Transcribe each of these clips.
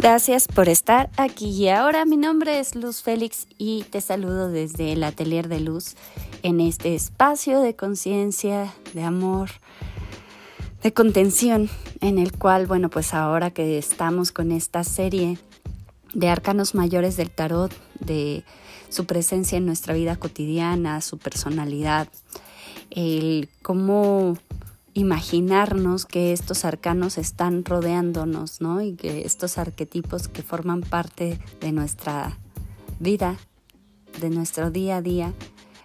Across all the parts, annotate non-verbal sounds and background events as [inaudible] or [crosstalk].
Gracias por estar aquí y ahora. Mi nombre es Luz Félix y te saludo desde el Atelier de Luz en este espacio de conciencia, de amor, de contención, en el cual, bueno, pues ahora que estamos con esta serie de arcanos mayores del tarot, de su presencia en nuestra vida cotidiana, su personalidad, el cómo imaginarnos que estos arcanos están rodeándonos, ¿no? Y que estos arquetipos que forman parte de nuestra vida, de nuestro día a día,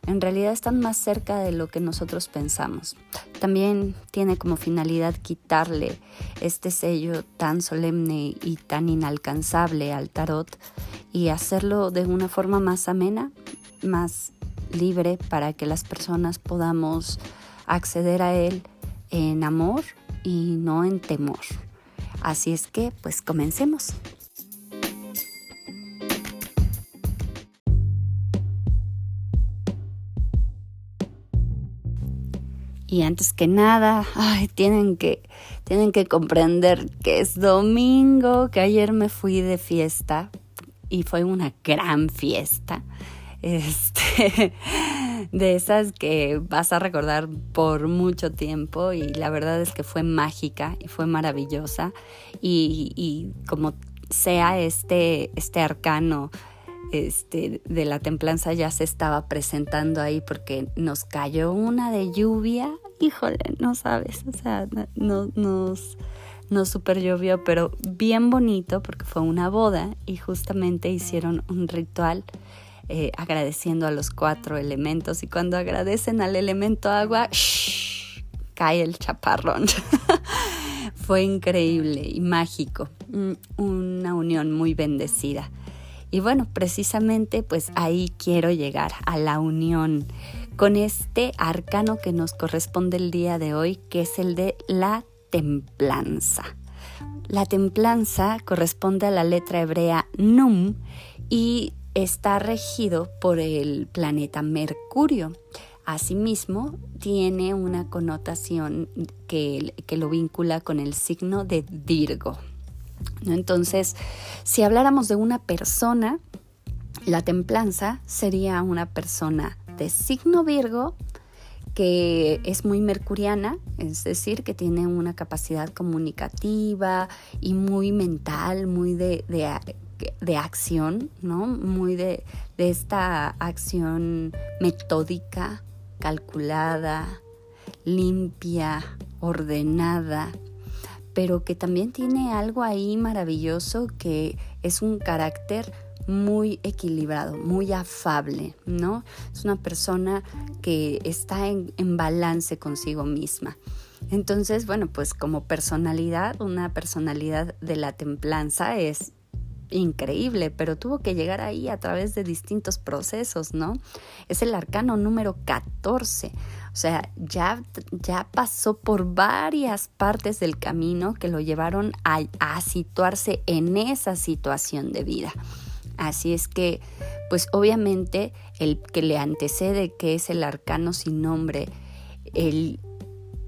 en realidad están más cerca de lo que nosotros pensamos. También tiene como finalidad quitarle este sello tan solemne y tan inalcanzable al tarot y hacerlo de una forma más amena, más libre para que las personas podamos acceder a él en amor y no en temor. Así es que, pues comencemos. Y antes que nada, ay, tienen que, tienen que comprender que es domingo, que ayer me fui de fiesta y fue una gran fiesta. [laughs] Este, de esas que vas a recordar por mucho tiempo y la verdad es que fue mágica y fue maravillosa. Y, como sea este, este arcano este, de la templanza ya se estaba presentando ahí porque nos cayó una de lluvia, híjole, no sabes, o sea, no, nos, nos super llovió, pero bien bonito porque fue una boda y justamente hicieron un ritual eh, agradeciendo a los cuatro elementos y cuando agradecen al elemento agua, cae el chaparrón. [laughs] Fue increíble y mágico, mm, una unión muy bendecida. Y bueno, precisamente pues ahí quiero llegar, a la unión con este arcano que nos corresponde el día de hoy, que es el de la templanza. La templanza corresponde a la letra hebrea Num y está regido por el planeta Mercurio. Asimismo, tiene una connotación que, lo vincula con el signo de Virgo. Entonces, si habláramos de una persona, la templanza sería una persona de signo Virgo que es muy mercuriana, es decir, que tiene una capacidad comunicativa y muy mental, muy de, de acción, ¿no? Muy de, de esta acción metódica, calculada, limpia, ordenada, pero que también tiene algo ahí maravilloso que es un carácter muy equilibrado, muy afable, ¿no? Es una persona que está en, en, balance consigo misma. Entonces, bueno, pues como personalidad, una personalidad de la templanza es increíble, pero tuvo que llegar ahí a través de distintos procesos, ¿no? Es el arcano número 14. O sea, ya, ya pasó por varias partes del camino que lo llevaron a, a situarse en esa situación de vida. Así es que, pues obviamente el que le antecede, que es el arcano sin nombre, el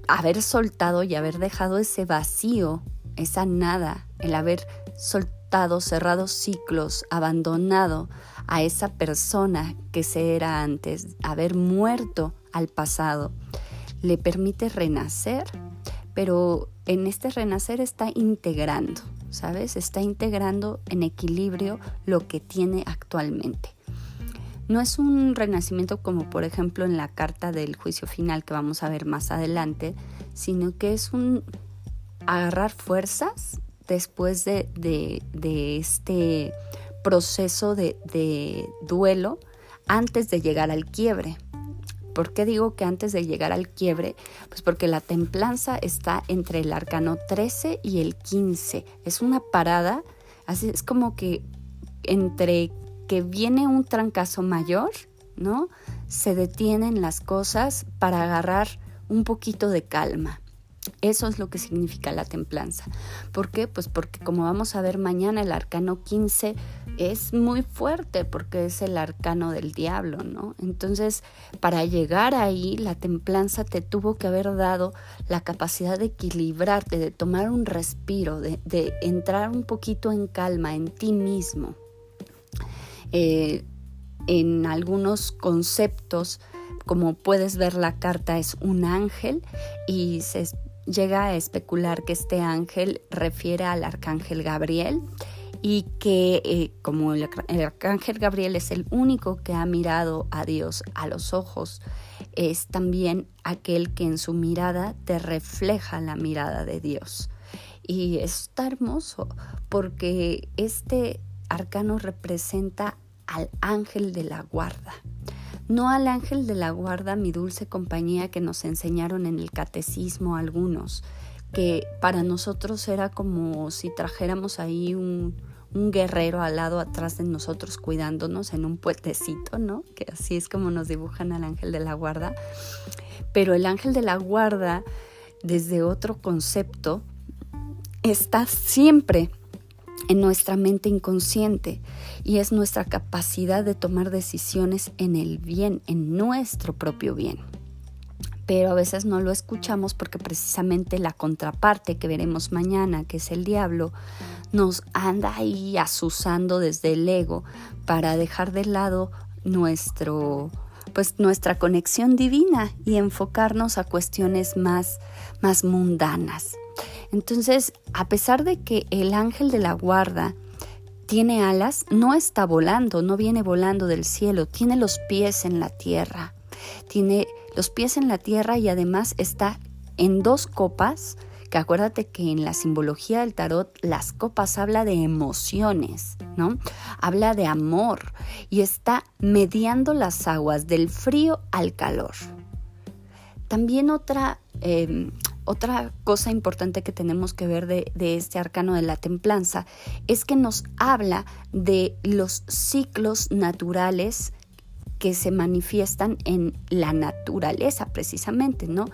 haber soltado y haber dejado ese vacío, esa nada, el haber soltado cerrado ciclos, abandonado a esa persona que se era antes, haber muerto al pasado, le permite renacer, pero en este renacer está integrando, ¿sabes? Está integrando en equilibrio lo que tiene actualmente. No es un renacimiento como por ejemplo en la carta del juicio final que vamos a ver más adelante, sino que es un agarrar fuerzas después de, este proceso de, duelo antes de llegar al quiebre. ¿Por qué digo que antes de llegar al quiebre? Pues porque la templanza está entre el arcano 13 y el 15. Es una parada, así es como que entre que viene un trancazo mayor, ¿no? Se detienen las cosas para agarrar un poquito de calma. Eso es lo que significa la templanza. ¿Por qué? Pues porque como vamos a ver mañana, el arcano 15 es muy fuerte porque es el arcano del diablo, ¿no? Entonces, para llegar ahí, la templanza te tuvo que haber dado la capacidad de equilibrarte, de tomar un respiro, de, entrar un poquito en calma en ti mismo. Eh, en algunos conceptos, como puedes ver, la carta es un ángel y se llega a especular que este ángel refiere al arcángel Gabriel y que eh, como el, arcángel Gabriel es el único que ha mirado a Dios a los ojos, es también aquel que en su mirada te refleja la mirada de Dios. Y está hermoso porque este arcano representa al ángel de la guarda. No al ángel de la guarda, mi dulce compañía que nos enseñaron en el catecismo algunos, que para nosotros era como si trajéramos ahí un, guerrero al lado atrás de nosotros cuidándonos en un puentecito, ¿no? Que así es como nos dibujan al ángel de la guarda. Pero el ángel de la guarda, desde otro concepto, está siempre en nuestra mente inconsciente y es nuestra capacidad de tomar decisiones en el bien, en nuestro propio bien pero a veces no lo escuchamos porque precisamente la contraparte que veremos mañana, que es el diablo, nos anda ahí asusando desde el ego para dejar de lado nuestro pues nuestra conexión divina y enfocarnos a cuestiones más más mundanas. Entonces, a pesar de que el ángel de la guarda tiene alas, no está volando, no viene volando del cielo, tiene los pies en la tierra tiene los pies en la tierra y además está en dos copas, que acuérdate que en la simbología del tarot las copas habla de emociones, ¿no? Habla de amor y está mediando las aguas del frío al calor. También otra, em, otra cosa importante que tenemos que ver de, este arcano de la templanza es que nos habla de los ciclos naturales que se manifiestan en la naturaleza precisamente, ¿no?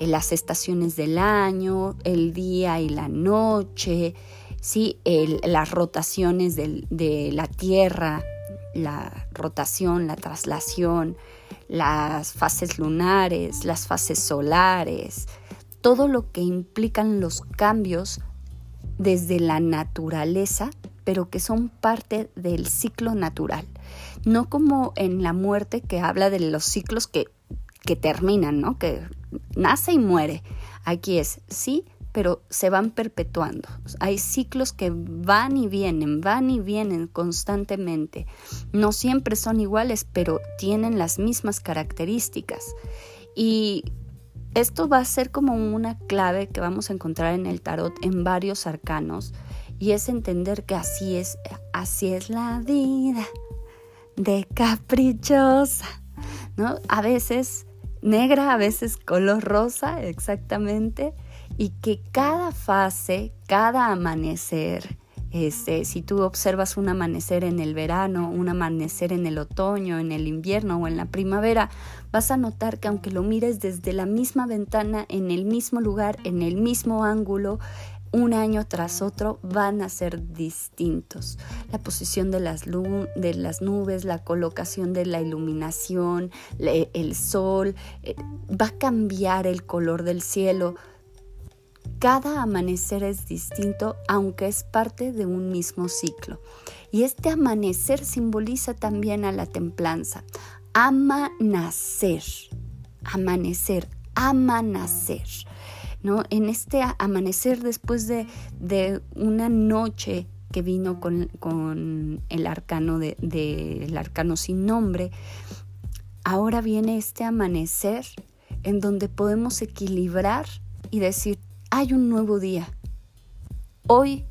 En las estaciones del año, el día y la noche, ¿sí? las rotaciones de la Tierra, la rotación, la traslación, las fases lunares, las fases solares, todo lo que implican los cambios desde la naturaleza, pero que son parte del ciclo natural no como en la muerte que habla de los ciclos que, que terminan, ¿no? Que nace y muere. Aquí es, sí, pero se van perpetuando. Hay ciclos que van y vienen, van y vienen constantemente. No siempre son iguales, pero tienen las mismas características. Y esto va a ser como una clave que vamos a encontrar en el tarot en varios arcanos y es entender que así es, así es la vida de caprichosa, ¿no? A veces negra, a veces color rosa, exactamente, y que cada fase, cada amanecer, este, si tú observas un amanecer en el verano, un amanecer en el otoño, en el invierno o en la primavera, vas a notar que aunque lo mires desde la misma ventana, en el mismo lugar, en el mismo ángulo, un año tras otro van a ser distintos. La posición de las, de las nubes, la colocación de la iluminación, el sol, eh, va a cambiar el color del cielo. Cada amanecer es distinto, aunque es parte de un mismo ciclo. Y este amanecer simboliza también a la templanza. Amanecer, ama nacer. ¿no? En este amanecer después de, una noche que vino con, el arcano de, arcano sin nombre, ahora viene este amanecer en donde podemos equilibrar y decir, hay un nuevo día. Hoy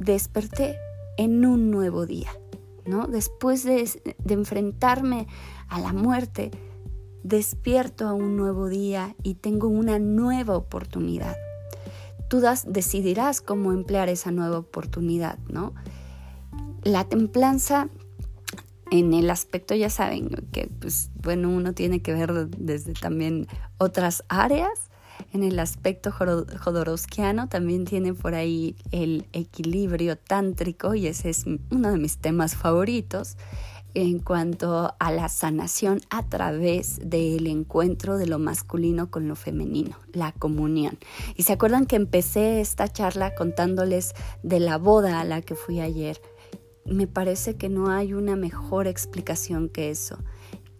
desperté en un nuevo día, ¿no? Después de, enfrentarme a la muerte, despierto a un nuevo día y tengo una nueva oportunidad. Tú decidirás cómo emplear esa nueva oportunidad, ¿no? La templanza en el aspecto, ya saben, que pues bueno, uno tiene que ver desde también otras áreas. En el aspecto jodorowskiano, también tiene por ahí el equilibrio tántrico y ese es uno de mis temas favoritos en cuanto a la sanación a través del encuentro de lo masculino con lo femenino, la comunión. Y se acuerdan que empecé esta charla contándoles de la boda a la que fui ayer. Me parece que no hay una mejor explicación que eso,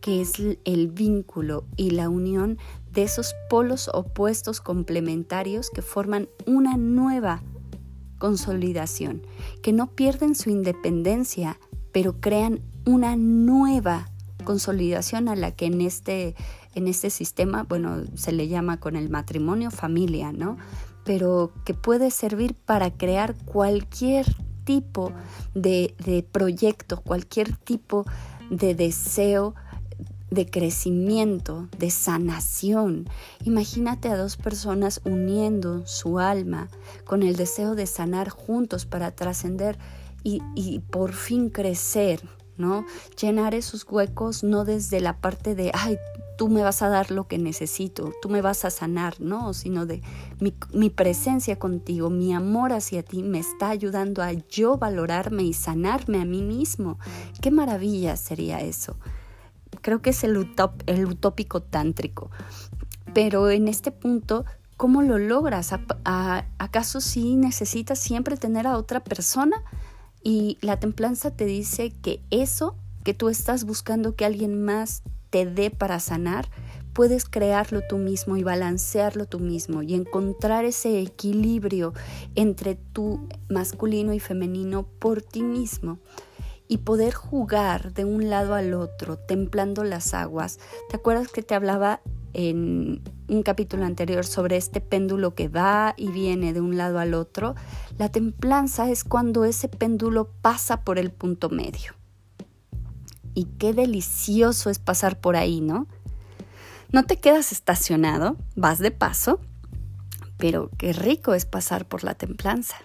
que es el vínculo y la unión de esos polos opuestos complementarios que forman una nueva consolidación, que no pierden su independencia, pero crean una nueva consolidación a la que en este, en este sistema, bueno, se le llama con el matrimonio familia, ¿no? Pero que puede servir para crear cualquier tipo de, de proyecto, cualquier tipo de deseo de crecimiento, de sanación. Imagínate a dos personas uniendo su alma con el deseo de sanar juntos para trascender y, y, por fin crecer, ¿no? Llenar esos huecos no desde la parte de, ay, tú me vas a dar lo que necesito, tú me vas a sanar, ¿no? Sino de mi, mi, presencia contigo, mi amor hacia ti me está ayudando a yo valorarme y sanarme a mí mismo. Qué maravilla sería eso. Creo que es el, utópico tántrico. Pero en este punto, ¿cómo lo logras? ¿Acaso sí necesitas siempre tener a otra persona? Y la templanza te dice que eso que tú estás buscando que alguien más te dé para sanar, puedes crearlo tú mismo y balancearlo tú mismo y encontrar ese equilibrio entre tu masculino y femenino por ti mismo y poder jugar de un lado al otro, templando las aguas. ¿Te acuerdas que te hablaba en un capítulo anterior sobre este péndulo que va y viene de un lado al otro, la templanza es cuando ese péndulo pasa por el punto medio. Y qué delicioso es pasar por ahí, ¿no? No te quedas estacionado, vas de paso, pero qué rico es pasar por la templanza.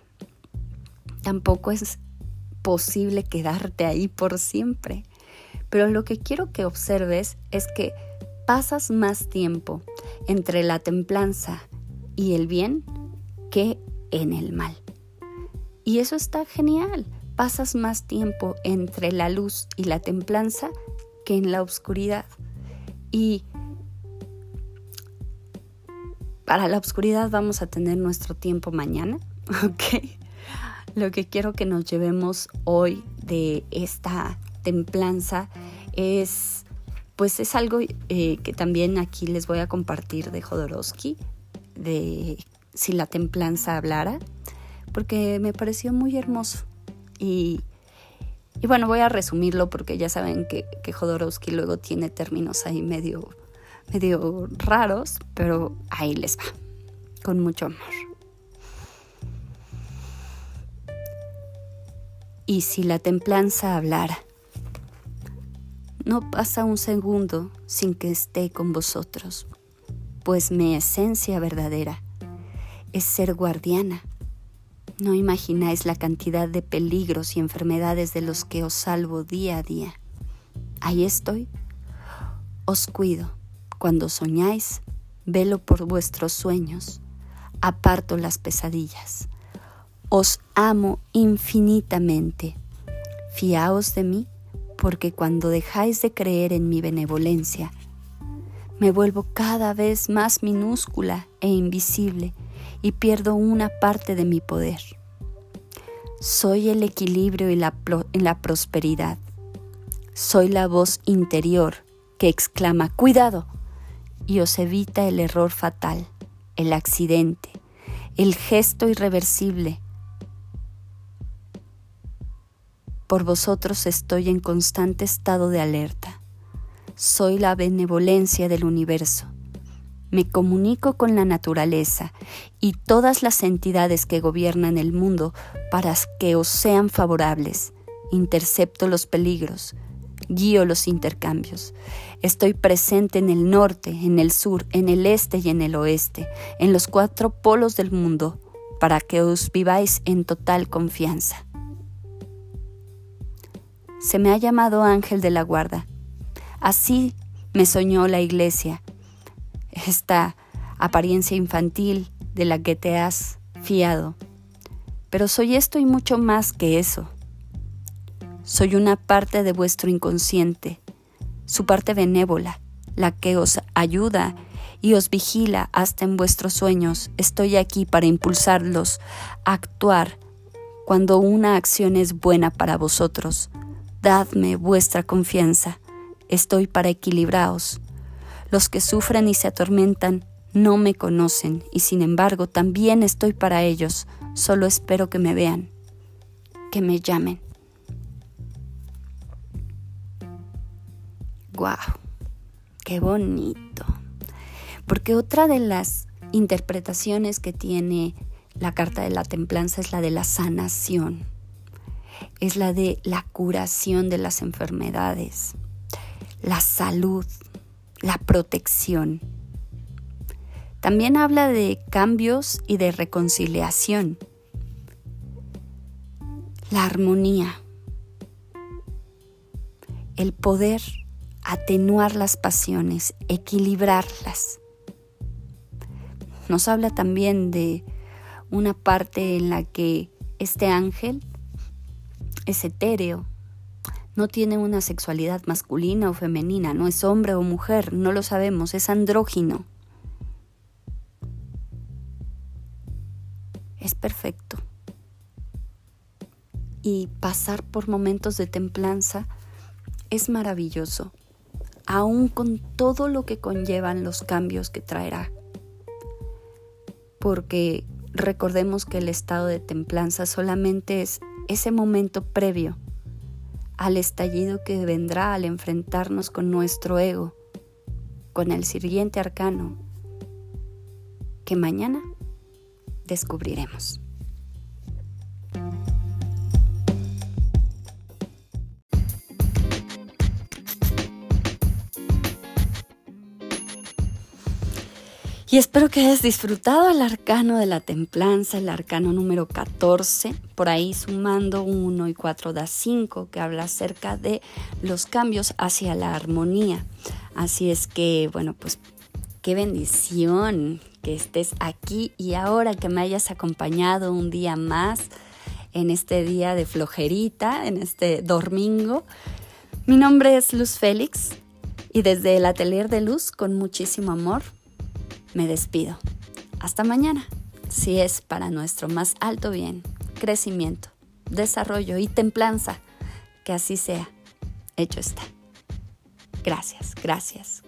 Tampoco es posible quedarte ahí por siempre. Pero lo que quiero que observes es que pasas más tiempo entre la templanza y el bien que en el mal. Y eso está genial. Pasas más tiempo entre la luz y la templanza que en la oscuridad. Y para la oscuridad vamos a tener nuestro tiempo mañana, [laughs] ¿ok? Lo que quiero que nos llevemos hoy de esta templanza es pues es algo eh, que también aquí les voy a compartir de Jodorowsky, de Si la templanza hablara, porque me pareció muy hermoso. Y, bueno, voy a resumirlo porque ya saben que, que Jodorowsky luego tiene términos ahí medio, medio raros, pero ahí les va, con mucho amor. Y si la templanza hablara, no pasa un segundo sin que esté con vosotros, pues mi esencia verdadera es ser guardiana. No imagináis la cantidad de peligros y enfermedades de los que os salvo día a día. Ahí estoy. Os cuido. Cuando soñáis, velo por vuestros sueños. Aparto las pesadillas. Os amo infinitamente. Fiaos de mí porque cuando dejáis de creer en mi benevolencia, me vuelvo cada vez más minúscula e invisible y pierdo una parte de mi poder. Soy el equilibrio y la, la prosperidad. Soy la voz interior que exclama, cuidado, y os evita el error fatal, el accidente, el gesto irreversible, Por vosotros estoy en constante estado de alerta. Soy la benevolencia del universo. Me comunico con la naturaleza y todas las entidades que gobiernan el mundo para que os sean favorables. Intercepto los peligros, guío los intercambios. Estoy presente en el norte, en el sur, en el este y en el oeste, en los cuatro polos del mundo, para que os viváis en total confianza se me ha llamado ángel de la guarda. Así me soñó la iglesia, esta apariencia infantil de la que te has fiado. Pero soy esto y mucho más que eso. Soy una parte de vuestro inconsciente, su parte benévola, la que os ayuda y os vigila hasta en vuestros sueños. Estoy aquí para impulsarlos a actuar cuando una acción es buena para vosotros. Dadme vuestra confianza. Estoy para equilibraos. Los que sufren y se atormentan no me conocen y sin embargo también estoy para ellos. Solo espero que me vean, que me llamen. ¡Guau! ¡Qué bonito! Porque otra de las interpretaciones que tiene la carta de la templanza es la de la sanación, es la de la curación de las enfermedades, la salud, la protección. También habla de cambios y de reconciliación, la armonía, el poder atenuar las pasiones, equilibrarlas. Nos habla también de una parte en la que este ángel es etéreo, no tiene una sexualidad masculina o femenina, no es hombre o mujer, no lo sabemos, es andrógino. Es perfecto. Y pasar por momentos de templanza es maravilloso, aún con todo lo que conllevan los cambios que traerá. Porque recordemos que el estado de templanza solamente es ese momento previo al estallido que vendrá al enfrentarnos con nuestro ego, con el siguiente arcano, que mañana descubriremos. Y espero que hayas disfrutado el arcano de la templanza, el arcano número 14, por ahí sumando 1 y 4 da 5, que habla acerca de los cambios hacia la armonía. Así es que, bueno, pues qué bendición que estés aquí y ahora que me hayas acompañado un día más en este día de flojerita, en este domingo. Mi nombre es Luz Félix y desde el Atelier de Luz, con muchísimo amor, me despido. Hasta mañana, si es para nuestro más alto bien, crecimiento, desarrollo y templanza, que así sea. Hecho está. Gracias, gracias,